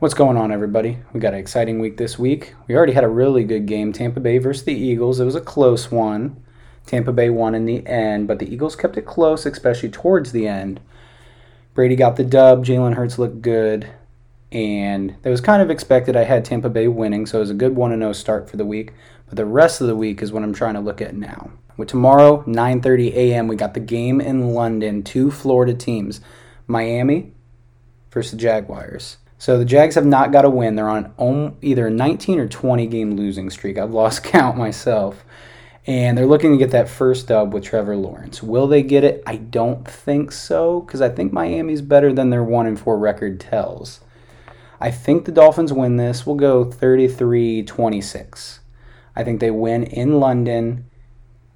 What's going on, everybody? We got an exciting week this week. We already had a really good game Tampa Bay versus the Eagles. It was a close one. Tampa Bay won in the end, but the Eagles kept it close, especially towards the end. Brady got the dub. Jalen Hurts looked good. And that was kind of expected. I had Tampa Bay winning, so it was a good 1 0 start for the week. But the rest of the week is what I'm trying to look at now. With tomorrow, 9:30 a.m., we got the game in London. Two Florida teams, Miami versus the Jaguars. So the Jags have not got a win. They're on either a 19 or 20 game losing streak. I've lost count myself. And they're looking to get that first dub with Trevor Lawrence. Will they get it? I don't think so because I think Miami's better than their 1 and 4 record tells. I think the Dolphins win this. We'll go 33-26. I think they win in London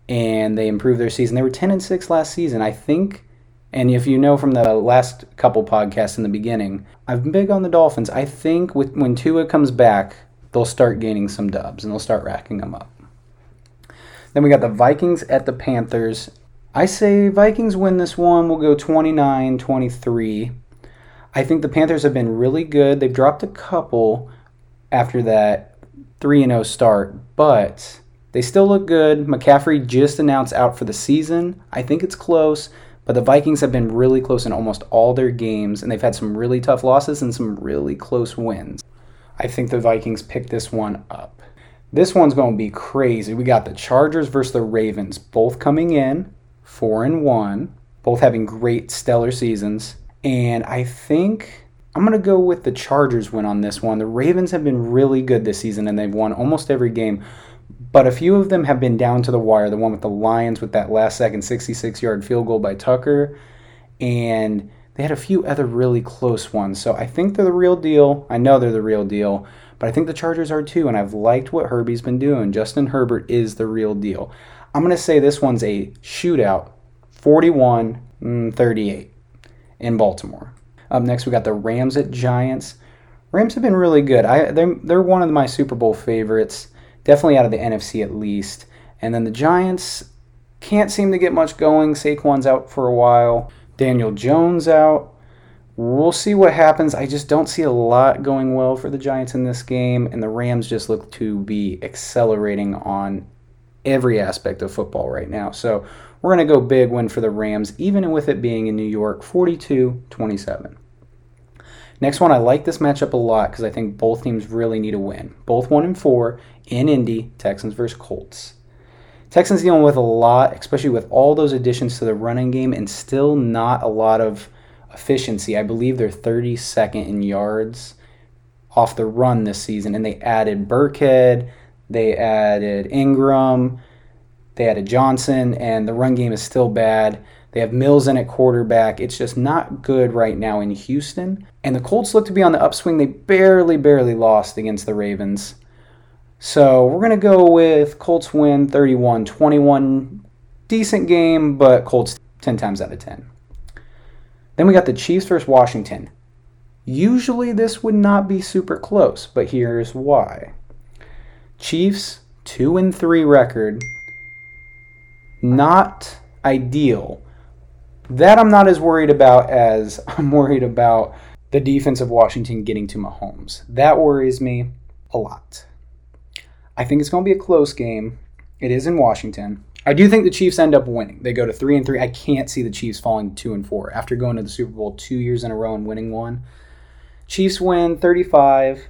and they improve their season. They were 10 and 6 last season. I think and if you know from the last couple podcasts in the beginning, I've been big on the Dolphins. I think with, when Tua comes back, they'll start gaining some dubs and they'll start racking them up. Then we got the Vikings at the Panthers. I say Vikings win this one. We'll go 29 23. I think the Panthers have been really good. They've dropped a couple after that 3 0 start, but they still look good. McCaffrey just announced out for the season. I think it's close. But the Vikings have been really close in almost all their games, and they've had some really tough losses and some really close wins. I think the Vikings pick this one up. This one's going to be crazy. We got the Chargers versus the Ravens, both coming in 4 and 1, both having great stellar seasons. And I think I'm going to go with the Chargers win on this one. The Ravens have been really good this season and they've won almost every game but a few of them have been down to the wire. The one with the Lions with that last second 66 yard field goal by Tucker. And they had a few other really close ones. So I think they're the real deal. I know they're the real deal. But I think the Chargers are too. And I've liked what Herbie's been doing. Justin Herbert is the real deal. I'm going to say this one's a shootout 41 mm, 38 in Baltimore. Up next, we got the Rams at Giants. Rams have been really good. I, they're, they're one of my Super Bowl favorites definitely out of the NFC at least. And then the Giants can't seem to get much going. Saquon's out for a while. Daniel Jones out. We'll see what happens. I just don't see a lot going well for the Giants in this game, and the Rams just look to be accelerating on every aspect of football right now. So we're going to go big win for the Rams, even with it being in New York 42 27. Next one, I like this matchup a lot because I think both teams really need a win. Both one and four in Indy, Texans versus Colts. Texans dealing with a lot, especially with all those additions to the running game, and still not a lot of efficiency. I believe they're 32nd in yards off the run this season, and they added Burkhead, they added Ingram, they added Johnson, and the run game is still bad. They have Mills in at quarterback. It's just not good right now in Houston. And the Colts look to be on the upswing. They barely, barely lost against the Ravens. So we're going to go with Colts win 31 21. Decent game, but Colts 10 times out of 10. Then we got the Chiefs versus Washington. Usually this would not be super close, but here's why. Chiefs 2 and 3 record. Not ideal that I'm not as worried about as I'm worried about the defense of Washington getting to Mahomes. That worries me a lot. I think it's going to be a close game. It is in Washington. I do think the Chiefs end up winning. They go to 3 and 3. I can't see the Chiefs falling 2 and 4 after going to the Super Bowl 2 years in a row and winning one. Chiefs win 35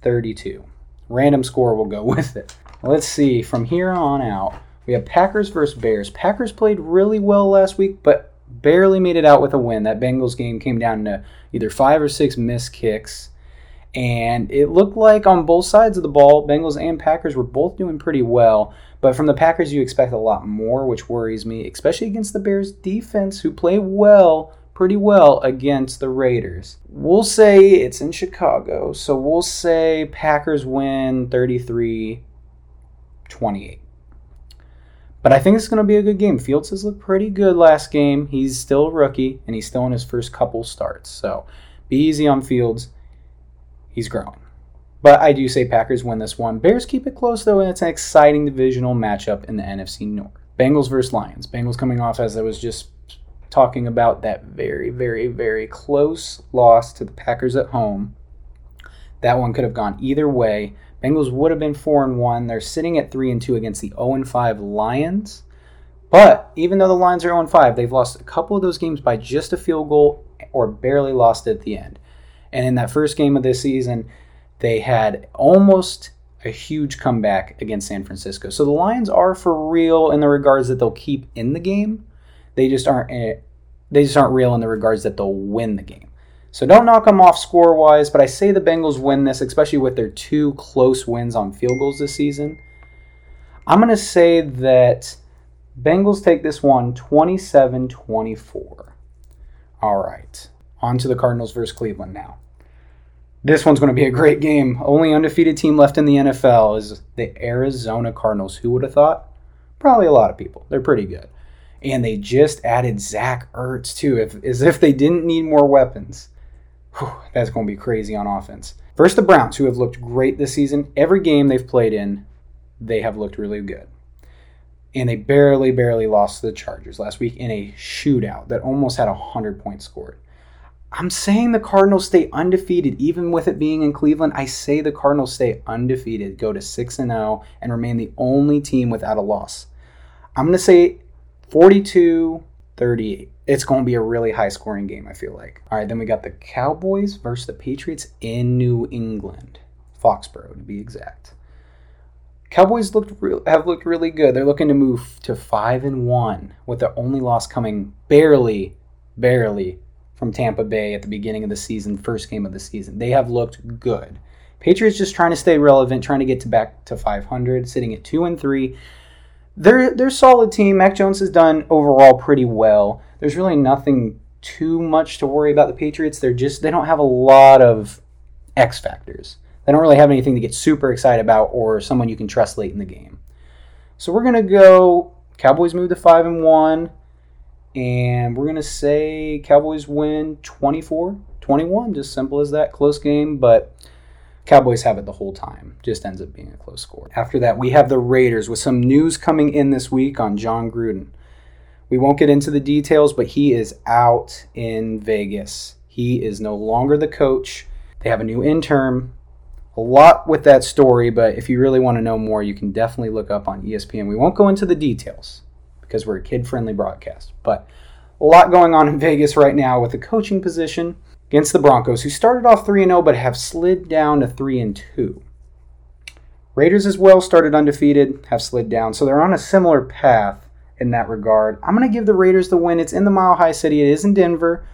32. Random score will go with it. Let's see from here on out we have Packers versus Bears. Packers played really well last week, but barely made it out with a win. That Bengals game came down to either five or six missed kicks. And it looked like on both sides of the ball, Bengals and Packers were both doing pretty well. But from the Packers, you expect a lot more, which worries me, especially against the Bears defense, who play well, pretty well against the Raiders. We'll say it's in Chicago, so we'll say Packers win 33 28. But I think it's going to be a good game. Fields has looked pretty good last game. He's still a rookie, and he's still in his first couple starts. So be easy on Fields. He's growing. But I do say Packers win this one. Bears keep it close, though, and it's an exciting divisional matchup in the NFC North. Bengals versus Lions. Bengals coming off, as I was just talking about that very, very, very close loss to the Packers at home. That one could have gone either way. Bengals would have been four and one. They're sitting at three and two against the 0 and 5 Lions. But even though the Lions are 0 and 5, they've lost a couple of those games by just a field goal or barely lost at the end. And in that first game of this season, they had almost a huge comeback against San Francisco. So the Lions are for real in the regards that they'll keep in the game. They just aren't eh, they just aren't real in the regards that they'll win the game. So don't knock them off score wise, but I say the Bengals win this, especially with their two close wins on field goals this season. I'm going to say that Bengals take this one 27 24. All right, on to the Cardinals versus Cleveland now. This one's going to be a great game. Only undefeated team left in the NFL is the Arizona Cardinals. Who would have thought? Probably a lot of people. They're pretty good. And they just added Zach Ertz, too, if, as if they didn't need more weapons. Whew, that's going to be crazy on offense. First, the Browns, who have looked great this season. Every game they've played in, they have looked really good. And they barely, barely lost to the Chargers last week in a shootout that almost had 100 points scored. I'm saying the Cardinals stay undefeated, even with it being in Cleveland. I say the Cardinals stay undefeated, go to 6 and 0, and remain the only team without a loss. I'm going to say 42 38. It's going to be a really high scoring game, I feel like. All right, then we got the Cowboys versus the Patriots in New England, Foxborough to be exact. Cowboys looked re- have looked really good. They're looking to move to 5 and 1 with their only loss coming barely barely from Tampa Bay at the beginning of the season, first game of the season. They have looked good. Patriots just trying to stay relevant, trying to get to back to 500, sitting at 2 and 3. They're they're solid team. Mac Jones has done overall pretty well. There's really nothing too much to worry about the Patriots. They're just they don't have a lot of X factors. They don't really have anything to get super excited about or someone you can trust late in the game. So we're gonna go Cowboys move to five and one and we're to say Cowboys win 24 21. Just simple as that. Close game, but Cowboys have it the whole time. Just ends up being a close score. After that, we have the Raiders with some news coming in this week on Jon Gruden. We won't get into the details, but he is out in Vegas. He is no longer the coach. They have a new intern. A lot with that story, but if you really want to know more, you can definitely look up on ESPN. We won't go into the details because we're a kid friendly broadcast. But a lot going on in Vegas right now with the coaching position against the Broncos, who started off 3 0 but have slid down to 3 2. Raiders as well started undefeated, have slid down, so they're on a similar path in that regard. I'm going to give the Raiders the win. It's in the Mile High City, it is in Denver,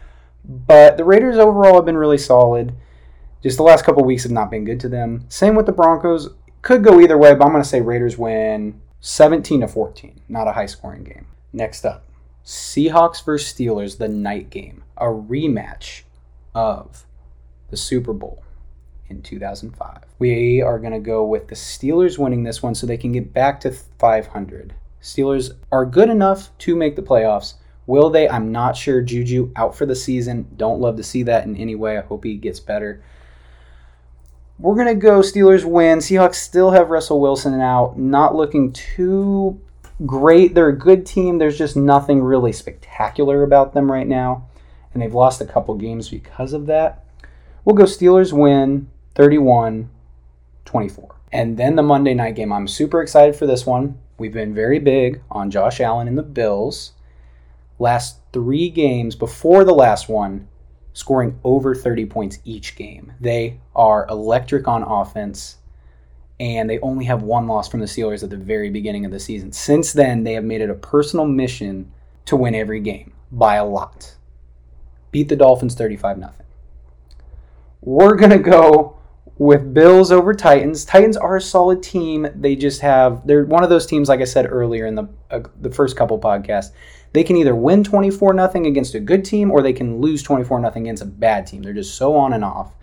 but the Raiders overall have been really solid. Just the last couple weeks have not been good to them. Same with the Broncos. Could go either way, but I'm going to say Raiders win 17 to 14. Not a high scoring game. Next up, Seahawks versus Steelers, the night game, a rematch of the Super Bowl in 2005. We are going to go with the Steelers winning this one so they can get back to 500. Steelers are good enough to make the playoffs. Will they? I'm not sure. Juju out for the season. Don't love to see that in any way. I hope he gets better. We're going to go Steelers win. Seahawks still have Russell Wilson out. Not looking too great. They're a good team. There's just nothing really spectacular about them right now. And they've lost a couple games because of that. We'll go Steelers win 31 24. And then the Monday night game. I'm super excited for this one. We've been very big on Josh Allen and the Bills. Last three games before the last one, scoring over 30 points each game. They are electric on offense, and they only have one loss from the Steelers at the very beginning of the season. Since then, they have made it a personal mission to win every game by a lot. Beat the Dolphins 35 0. We're going to go with Bills over Titans. Titans are a solid team. They just have they're one of those teams like I said earlier in the uh, the first couple podcasts they can either win 24 nothing against a good team or they can lose 24 nothing against a bad team. They're just so on and off.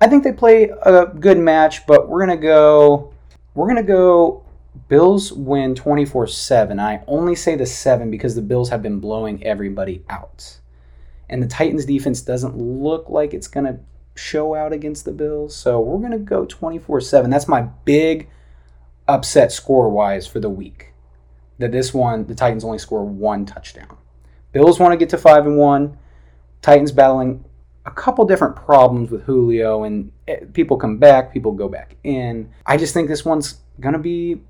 I think they play a good match, but we're going to go we're going to go Bills win 24-7. I only say the 7 because the Bills have been blowing everybody out. And the Titans defense doesn't look like it's going to show out against the Bills. So we're going to go 24-7. That's my big upset score wise for the week that this one, the Titans only score one touchdown. Bills want to get to five and one. Titans battling a couple different problems with Julio, and eh, people come back, people go back in. I just think this one's gonna be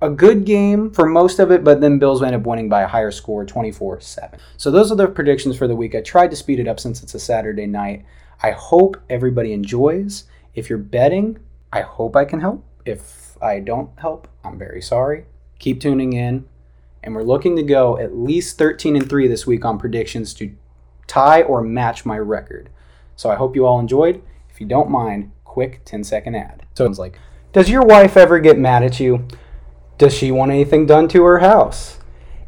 a good game for most of it, but then Bills end up winning by a higher score, 24 7. So those are the predictions for the week. I tried to speed it up since it's a Saturday night. I hope everybody enjoys. If you're betting, I hope I can help. If I don't help, I'm very sorry. Keep tuning in. And we're looking to go at least 13 and 3 this week on predictions to tie or match my record. So I hope you all enjoyed. If you don't mind, quick 10 second ad. So it's like, does your wife ever get mad at you? Does she want anything done to her house?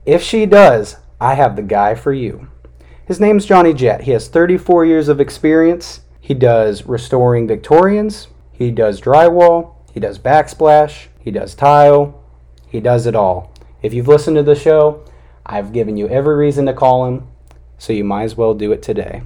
If she does, I have the guy for you. His name's Johnny Jet. He has 34 years of experience. He does restoring Victorians, he does drywall, he does backsplash, he does tile, he does it all. If you've listened to the show, I've given you every reason to call him, so you might as well do it today.